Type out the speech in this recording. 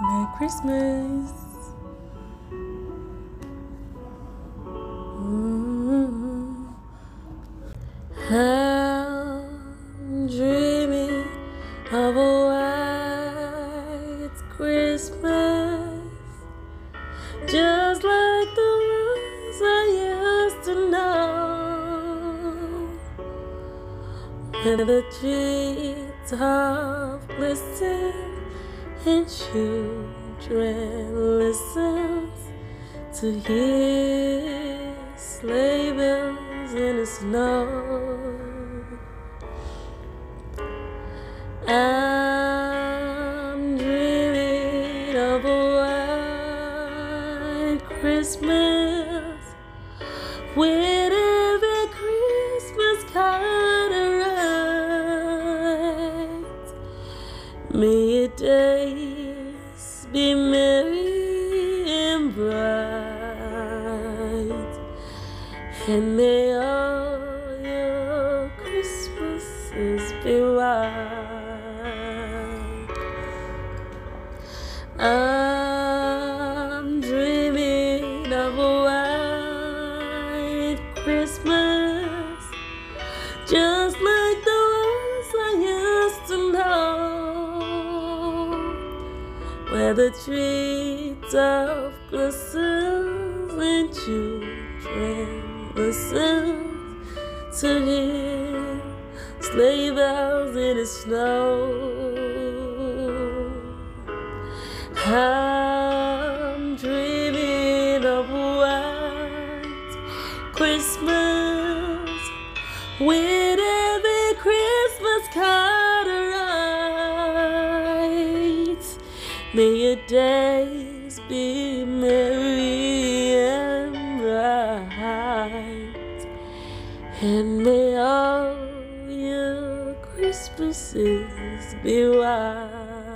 Merry Christmas. I'm dreaming of a white Christmas, just like the ones I used to know, where the treetops glisten and children listen to hear sleigh bells in the snow. I'm dreaming of a white Christmas with May your days be merry and bright, and may all your Christmases be white. I'm dreaming of where the treetops glisten and children listen to hear sleigh bells in the snow. I'm dreaming of a white Christmas with every Christmas card May your days be merry and bright, and may all your Christmases be white.